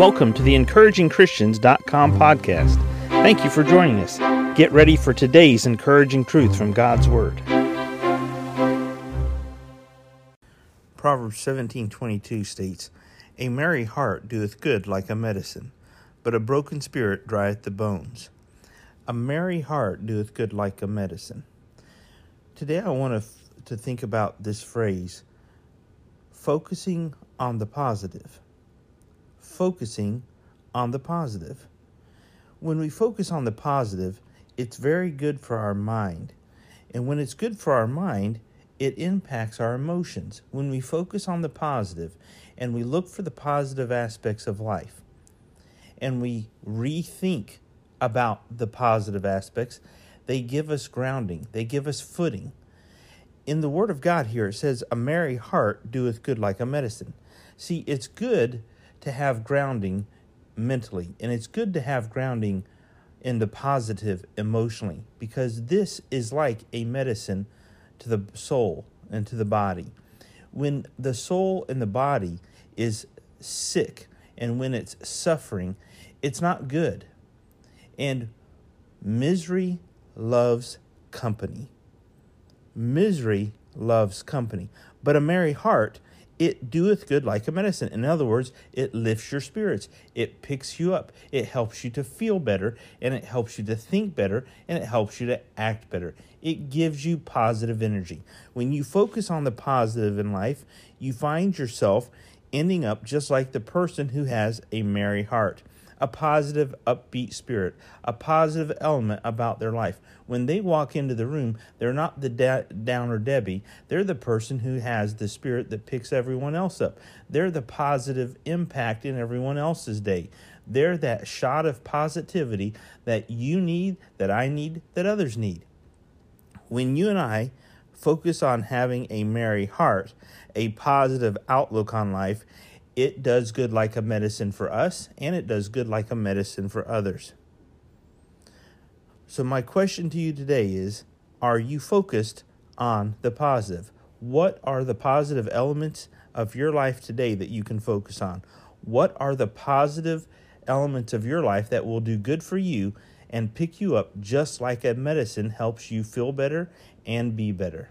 Welcome to the encouragingchristians.com podcast. Thank you for joining us. Get ready for today's encouraging truth from God's Word. Proverbs 17:22 states, "A merry heart doeth good like a medicine, but a broken spirit drieth the bones." A merry heart doeth good like a medicine. Today I want to, to think about this phrase, focusing on the positive focusing on the positive. When we focus on the positive, it's very good for our mind. And when it's good for our mind, it impacts our emotions. When we focus on the positive and we look for the positive aspects of life and we rethink about the positive aspects, they give us grounding, they give us footing. In the Word of God here, it says, A merry heart doeth good like a medicine. See, it's good to have grounding mentally, and it's good to have grounding in the positive emotionally because this is like a medicine to the soul and to the body. When the soul and the body is sick and when it's suffering, it's not good. And misery loves company. Misery loves company. But a merry heart it doeth good like a medicine. In other words, it lifts your spirits, it picks you up, it helps you to feel better, and it helps you to think better, and it helps you to act better. It gives you positive energy. When you focus on the positive in life, you find yourself ending up just like the person who has a merry heart a positive, upbeat spirit, a positive element about their life. When they walk into the room, they're not the da- downer Debbie. They're the person who has the spirit that picks everyone else up. They're the positive impact in everyone else's day. They're that shot of positivity that you need, that I need, that others need. When you and I focus on having a merry heart, a positive outlook on life, it does good like a medicine for us, and it does good like a medicine for others. So, my question to you today is Are you focused on the positive? What are the positive elements of your life today that you can focus on? What are the positive elements of your life that will do good for you and pick you up just like a medicine helps you feel better and be better?